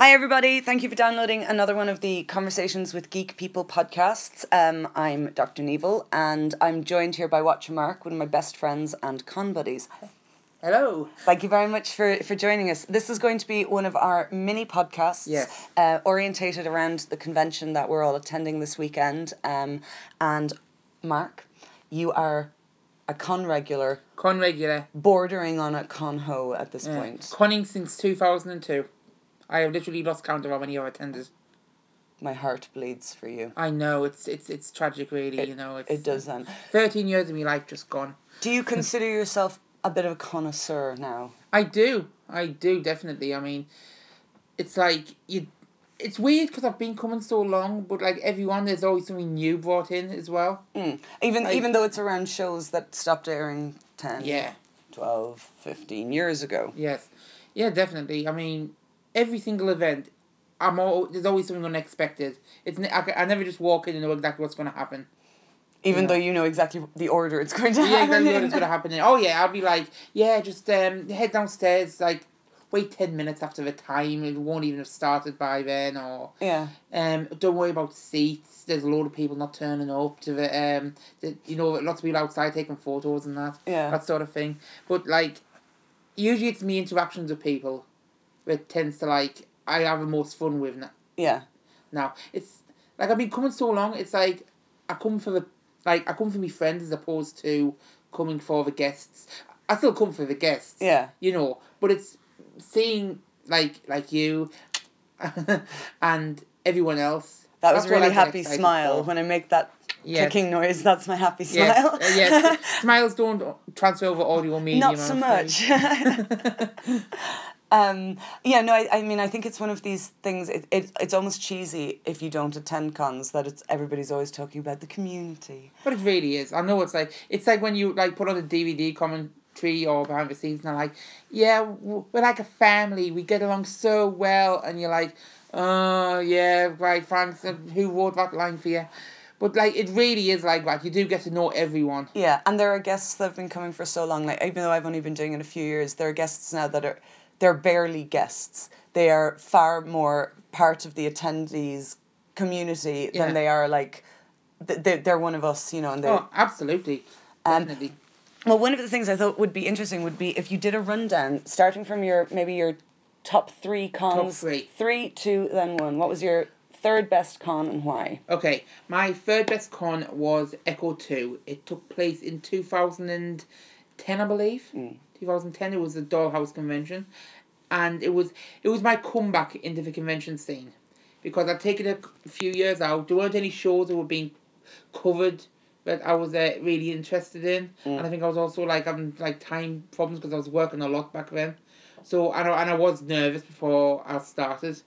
Hi, everybody. Thank you for downloading another one of the Conversations with Geek People podcasts. Um, I'm Dr. Neville, and I'm joined here by Watcher Mark, one of my best friends and con buddies. Hello. Thank you very much for, for joining us. This is going to be one of our mini podcasts Yes. uh, orientated around the convention that we're all attending this weekend. Um, and Mark, you are a con regular, Con regular. bordering on a con ho at this Yeah. point. Conning since 2002. I have literally lost count of how many I've attended. My heart bleeds for you. I know, it's it's it's tragic, really, you know. It's, It does then. 13 years of my life just gone. Do you consider yourself a bit of a connoisseur now? I do. I do, definitely. I mean, it's like, you. It's weird because I've been coming so long, but like everyone, there's always something new brought in as well. Mm. Even Like- even though it's around shows that stopped airing 10, Yeah. 12, 15 years ago. Yes. Yeah, definitely. I mean, every single event, I'm all, there's always something unexpected. It's I, I never just walk in and know exactly what's going to happen. Even Yeah. though you know exactly the order it's going to yeah, happen. exactly what in. going to happen. And, oh yeah, I'll be like, yeah, just um, head downstairs, like wait ten minutes after the time. It won't even have started by then, or Yeah. um, don't worry about seats. There's a lot of people not turning up to the um, the, you know, lots of people outside taking photos and that, Yeah. that sort of thing. But like, usually it's me interactions with people, that tends to like I have the most fun with now. Yeah. Now it's like I've been coming so long. It's like I come for the like I come for my friends as opposed to coming for the guests. I still come for the guests. Yeah. You know, but it's seeing like like you, and everyone else. That was really happy smile for. when I make that Yes. clicking noise. That's my happy Yes, smile. uh, yes. Smiles don't transfer over audio medium. Not so much. um, yeah, no, I, I mean, I think it's one of these things. It, it it's almost cheesy if you don't attend cons that it's everybody's always talking about the community. But it really is. I know it's like it's like when you like put on a DVD commentary or behind the scenes and they're like, yeah, we're like a family. We get along so well, and you're like, oh yeah, right, thanks. Who wrote that line for you? But like it really is like that. You do get to know everyone. Yeah, and there are guests that have been coming for so long. Like even though I've only been doing it a few years, there are guests now that are they're barely guests. They are far more part of the attendees community Yeah. than they are like th- they they're one of us, you know. And Oh, absolutely, Um, definitely. well, one of the things I thought would be interesting would be if you did a rundown, starting from your maybe your top three cons, three. three, two, then one. What was your third best con and why? Okay, my third best con was Echo Two. It took place in two thousand and ten, I believe. Two thousand ten. It was a Dollhouse convention, and it was it was my comeback into the convention scene, because I'd taken a few years out. There weren't any shows that were being covered that I was uh, really interested in, and I think I was also like having like time problems because I was working a lot back then. So and I, and I was nervous before I started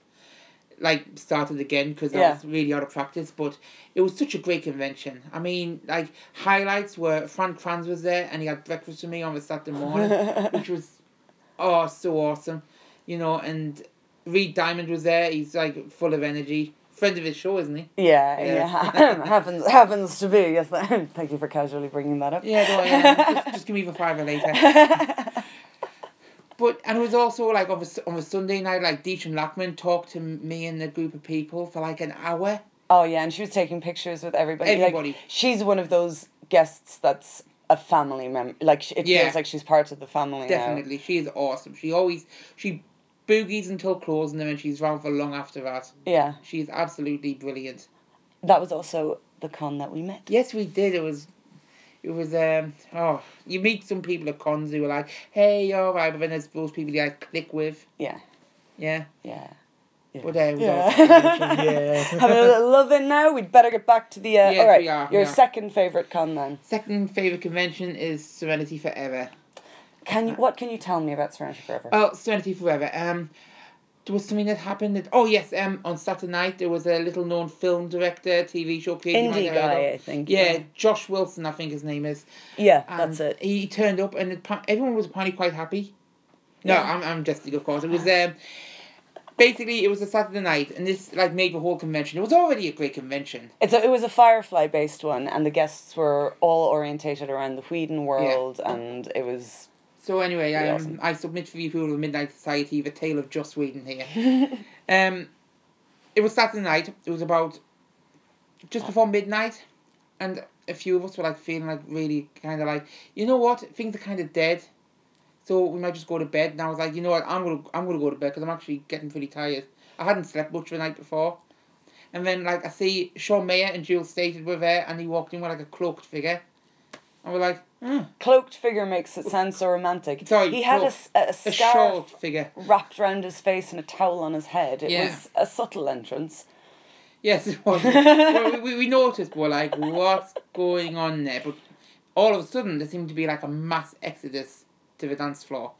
like started again because I Yeah. was really out of practice. But it was such a great convention. I mean, like highlights were Fran Kranz was there and he had breakfast with me on the Saturday morning, which was oh so awesome, you know. And Reed Diamond was there. He's like full of energy. Friend of his show, isn't he? Yeah, Yeah. yeah, happens happens to be. Yes, thank you for casually bringing that up. Yeah, yeah. just, just give me the fiver later. But and it was also like on a, on a Sunday night, like Dichen Lachman talked to me and a group of people for like an hour. Oh yeah, and she was taking pictures with everybody. Like, Everybody. she's one of those guests that's a family member. Like it Yeah. feels like she's part of the family now. Definitely, she is awesome. She always she boogies until closing them, and she's around for long after that. Yeah, She's absolutely brilliant. that was also the con that we met. Yes, we did. It was, it was um. Oh, you meet some people at cons who are like, "Hey, you're all right," but then there's those people you like click with. Yeah, Yeah, yeah. yeah. but uh, it was Yeah. awesome yeah. Having a little love in now. We'd better get back to the. Uh, Yes, all right, we are, your we are. second favorite con then. Second favorite convention is Serenity Forever. Can you? What can you tell me about Serenity Forever? Oh, Serenity Forever. Um, there was something that happened. That, oh yes. Um, on Saturday night there was a little known film director, TV show. Indie guy. I think. Yeah, Josh Wilson, I think his name is. yeah, And that's it. He turned up, and it, everyone was apparently quite happy. No, Yeah. I'm I'm jesting, of course. It was um, basically it was a Saturday night, and this like made the whole convention. It was already a great convention. It's a, it was a Firefly based one, and the guests were all orientated around the Whedon world, and it was So anyway, Pretty um, awesome. I submit for the approval of Midnight Society the tale of Joss Whedon here. um, it was Saturday night. It was about just before midnight, and a few of us were like feeling like really kind of like you know what things are kind of dead, so we might just go to bed. And I was like, you know what, I'm gonna I'm gonna go to bed because I'm actually getting pretty tired. I hadn't slept much the night before. And then like I see Sean Maher and Jewel Staite were there and he walked in with like a cloaked figure. And we're like, oh, Cloaked figure makes it sound so romantic. Sorry, he had a, cloak. s- a, a scarf short figure. wrapped around his face and a towel on his head. It Yeah. was a subtle entrance. Yes, it was. well, we, we, we noticed, we're like, what's going on there? But all of a sudden, there seemed to be like a mass exodus to the dance floor.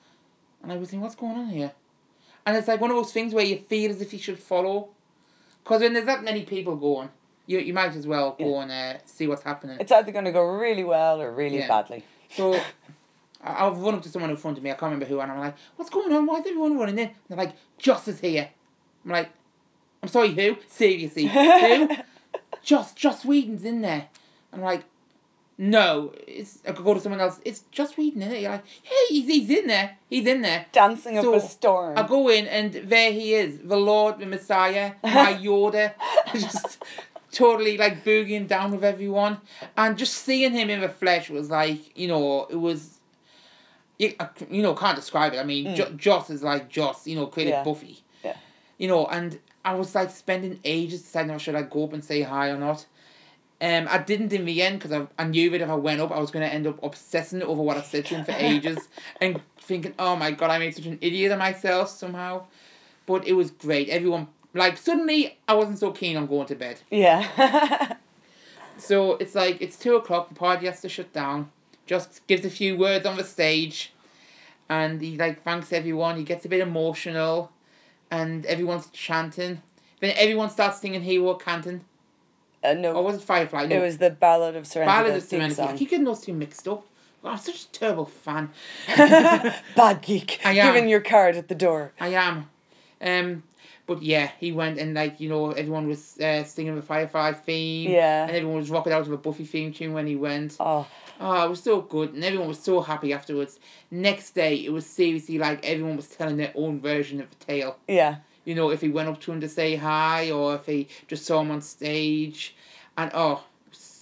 And I was thinking, what's going on here? And it's like one of those things where you feel as if you should follow. Because when there's that many people going, you, you might as well go and uh, see what's happening. It's either going to go really well or really Yeah. badly. So I've run up to someone in front of me, I can't remember who, and I'm like, what's going on? Why is everyone running in? And they're like, Joss is here. I'm like, I'm sorry, who? Seriously, who? Joss, Joss Whedon's in there. I'm like, no, it's, I could go to someone else. It's Joss Whedon, isn't it? You're like, hey, he's, he's in there. He's in there. Dancing up So, a storm. I go in and there he is, the Lord, the Messiah, my Yoda, just totally like boogieing down with everyone, and just seeing him in the flesh was like, you know, it was, you, you know, can't describe it. I mean, jo- Joss is like Joss, you know, created Mm. Yeah. Buffy, Yeah. you know, and I was like spending ages deciding should I go up and say hi or not. Um, I didn't in the end because I, I knew that if I went up, I was going to end up obsessing over what I said to him for ages and thinking, oh my god, I made such an idiot of myself somehow. But it was great. Everyone, like, suddenly I wasn't so keen on going to bed. yeah. So it's like, it's two o'clock, the party has to shut down. Just gives a few words on the stage and he, like, thanks everyone. He gets a bit emotional and everyone's chanting. Then everyone starts singing Hero Canton. uh, no, Or was it Firefly? No. it was the Ballad of Serenity. Ballad of Serenity. I keep getting those two mixed up. Oh, I'm such a terrible fan. Bad geek. I am. Giving your card at the door. I am. Um, but yeah, he went and like you know everyone was uh, singing the Firefly theme. Yeah. And everyone was rocking out to a Buffy theme tune when he went. Oh, Oh, it was so good, and everyone was so happy afterwards. Next day, it was seriously like everyone was telling their own version of the tale. yeah. You know, if he went up to him to say hi, or if he just saw him on stage, and oh,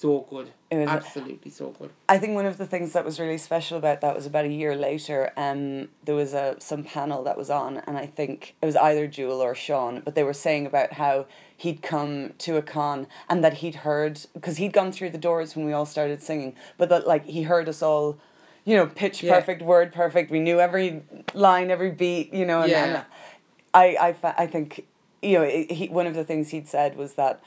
so good. It was- Absolutely so good. I think one of the things that was really special about that was about a year later. Um, there was a some panel that was on, and I think it was either Jewel or Sean, but they were saying about how he'd come to a con and that he'd heard because he'd gone through the doors when we all started singing, but that like he heard us all, you know, pitch Yeah. perfect, word perfect. We knew every line, every beat, you know, and, Yeah. and I I I think you know he one of the things he'd said was that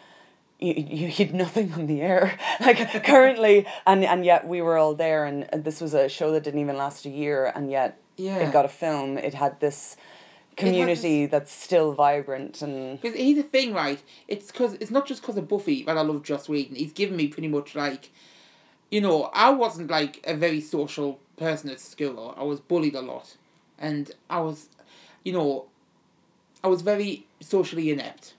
you, you had nothing on the air like currently and and yet we were all there and, this was a show that didn't even last a year and yet Yeah. it got a film it had this community that's still vibrant and Because he's a thing, right? It's because it's not just because of Buffy but I love Joss Whedon. He's given me pretty much like, you know, I wasn't like a very social person at school. I was bullied a lot, and I was, you know, I was very socially inept.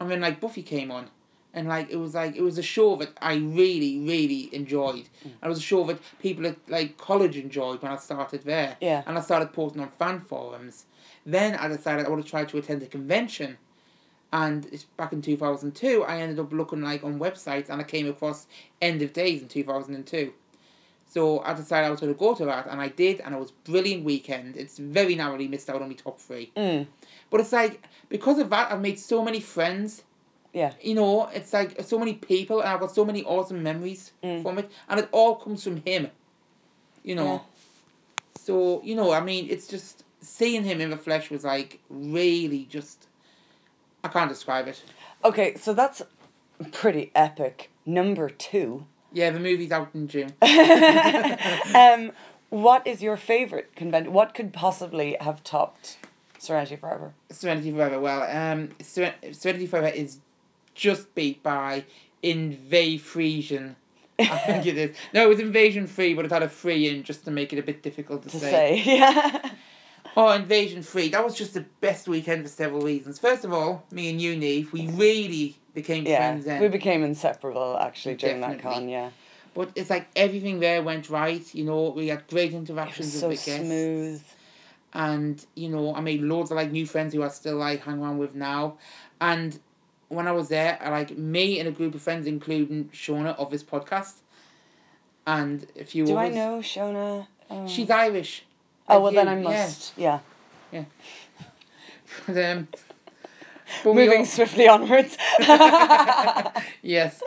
And then like Buffy came on, and like it was like it was a show that I really really enjoyed. And it was a show that people at like college enjoyed when I started there. Yeah. And I started posting on fan forums. Then I decided I want to try to attend a convention. And it's back in 2002, I ended up looking like on websites and I came across End of Days in 2002. So I decided I was going to go to that and I did and it was brilliant weekend. It's very narrowly missed out on my top three. mm, But it's like, because of that, I've made so many friends. Yeah You know, it's like so many people and I've got so many awesome memories Mm. from it. And it all comes from him. You know. Yeah. So, you know, I mean, it's just seeing him in the flesh was like really just. I can't describe it. okay so that's pretty epic number two Yeah, the movie's out in June. um what is your favorite convention what could possibly have topped Serenity Forever Serenity Forever. Well, um, Seren- Serenity Forever is just beat by Invasion. I think it is. No, it was Invasion Free, but it had a free in just to make it a bit difficult to, to say. say yeah Oh, Invasion Free. That was just the best weekend for several reasons. First of all, me and you, Neve, we really became yeah friends then. we became inseparable actually during that con yeah But it's like everything there went right. You know, we had great interactions with so the guests, smooth. and you know, I made loads of like new friends who I still like hang around with now, and when I was there, I like me and a group of friends, including Shona of this podcast, and a few Do I know Shona? Oh. She's Irish. Oh well, then I you, yeah. must. Yeah. But, um, but Moving all- swiftly onwards. yes.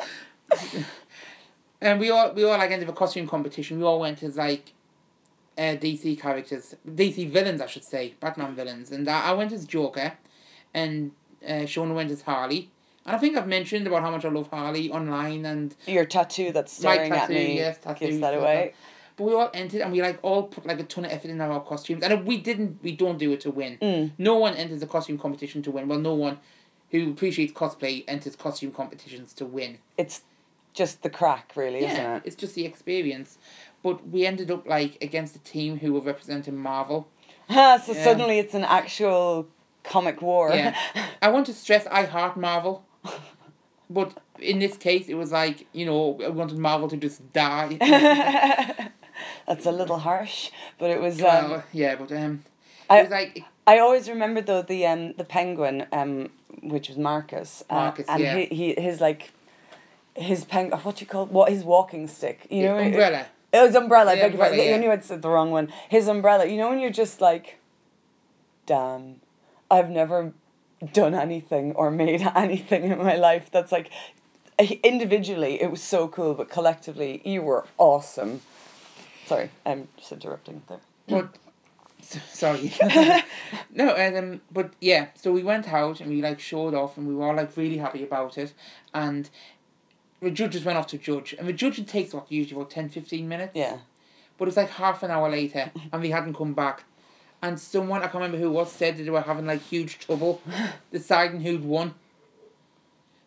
and we all we all like ended a costume competition. We all went as like uh, DC characters, DC villains, I should say, Batman villains. And I, I went as Joker, and uh, Shona went as Harley. And I think I've mentioned about how much I love Harley online and Your tattoo that's My staring at tattoo, me yes, tattoo, gives that away. but we all entered and we like all put like a ton of effort into our costumes and we didn't we don't do it to win. Mm. No one enters a costume competition to win. Well, no one who appreciates cosplay enters costume competitions to win. It's just the crack, really, isn't Yeah, it? it's just the experience. But we ended up like against a team who were representing Marvel. so suddenly it's an actual comic war. Yeah. I want to stress I heart Marvel. But in this case, it was like, you know, I wanted Marvel to just die. That's a little harsh, but it was. Um, well, yeah, but um, it I- was like, I always remember though the um the penguin um which was Marcus. Uh, Marcus, and yeah. he, he his like his peng what do you call what his walking stick you know umbrella. It was umbrella. I Yeah, beg your pardon. umbrella, I yeah. knew I'd said the wrong one. His umbrella. You know when you're just like, damn, I've never done anything or made anything in my life that's like, individually it was so cool, but collectively you were awesome. Sorry, I'm just interrupting there. But sorry. no, and um, but yeah, so we went out and we like showed off and we were all like really happy about it, and the judges went off to judge, and the judging takes what usually about 10, 15 minutes. Yeah. But it's like half an hour later, and we hadn't come back. And someone I can't remember who it was said that they were having like huge trouble deciding who'd won.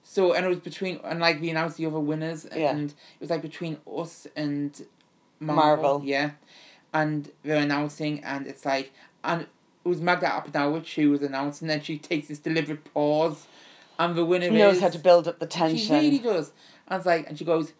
So and it was between and like we announced the other winners Yeah. and it was like between us and Marvel. Marvel. Yeah. And they're announcing and it's like and it was Magda Apanowicz who was announcing and she takes this deliberate pause and the winner He knows is how to build up the tension. she really does. And it's like, and she goes,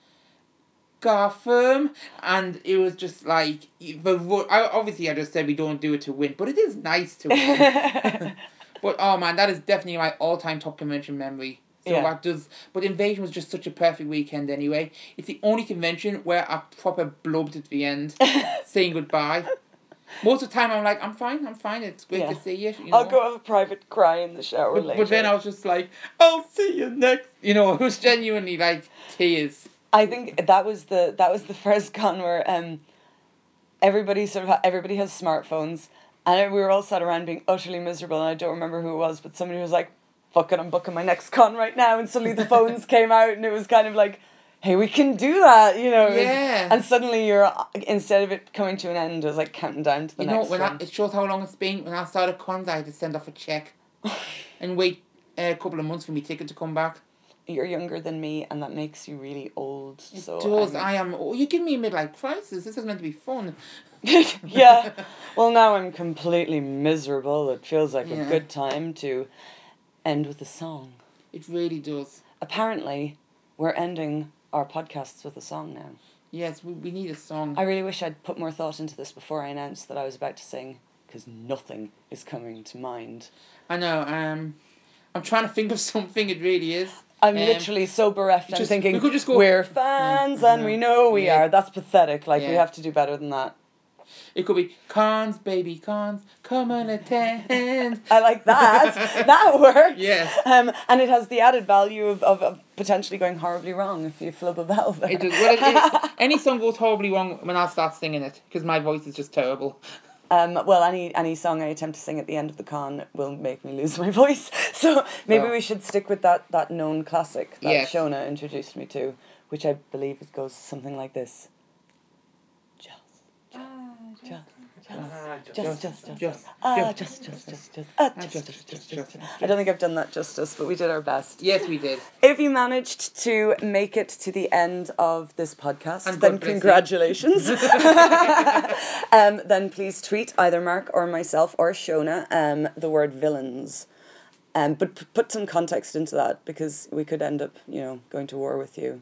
Gotham, and it was just like the. I, obviously, I just said we don't do it to win, but it is nice to win. but oh man, that is definitely my all-time top convention memory. So Yeah. that does. But Invasion was just such a perfect weekend anyway. It's the only convention where I proper blubbed at the end, saying goodbye. Most of the time, I'm like, I'm fine, I'm fine. It's great Yeah. to see you. you know? I'll go have a private cry in the shower But, later. but then I was just like, I'll see you next. You know, it was genuinely like tears. I think that was the that was the first con where um everybody sort of ha- everybody has smartphones and we were all sat around being utterly miserable and I don't remember who it was but somebody was like fuck it I'm booking my next con right now and suddenly the phones came out and it was kind of like hey we can do that you know Yeah. and suddenly you're instead of it coming to an end it was like counting down to the You know, next when I, one it shows how long it's been. When I started cons, I had to send off a check and wait a couple of months for my ticket to come back. You're younger than me and that makes you really old so Does I'm- I am? Oh, you give me a midlife crisis. This is meant to be fun. yeah. Well, now I'm completely miserable. It feels like a good time to end with a song. It really does. Apparently, we're ending our podcasts with a song now. Yes, we, we need a song. I really wish I'd put more thought into this before I announced that I was about to sing, because nothing is coming to mind. I know. Um, I'm trying to think of something. It really is. I'm Um, literally so bereft. I'm thinking, we just go- we're fans Yeah, and we know we yeah. are. That's pathetic. Like, we have to do better than that. It could be cons, baby cons, come and attend. I like that. that works. Yeah. Um, and it has the added value of, of, of potentially going horribly wrong if you flub a valve. there. It does. Well, it, it, any song goes horribly wrong when I start singing it because my voice is just terrible. Um, well, any any song I attempt to sing at the end of the con will make me lose my voice. So maybe Oh. we should stick with that, that known classic that Yes. Shona introduced me to, which I believe it goes something like this. Just, just, just, just, just, just, just, ah, just, just, just, just, just, ah, just, just, just, just, just, just, just. I don't think I've done that justice, but we did our best. Yes, we did. If you managed to make it to the end of this podcast, And then God bless you. congratulations. um, then please tweet either Mark or myself or Shona um, the word villains. Um, but p- put some context into that because we could end up, you know, going to war with you.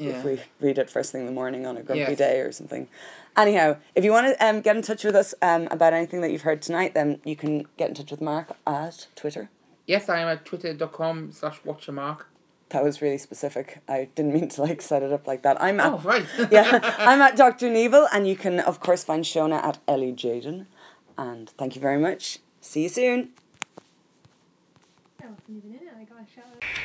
Yeah. if we read it first thing in the morning on a grumpy Yes. day or something. Anyhow, if you want to um, get in touch with us um, about anything that you've heard tonight, then you can get in touch with Mark at Twitter. Yes, I am at twitter.com slash watchamark. That was really specific. I didn't mean to like set it up like that. I'm at Oh, right. yeah, I'm at Dr. Neville, and you can of course find Shona at Ellie Jaden. And thank you very much. See you soon. I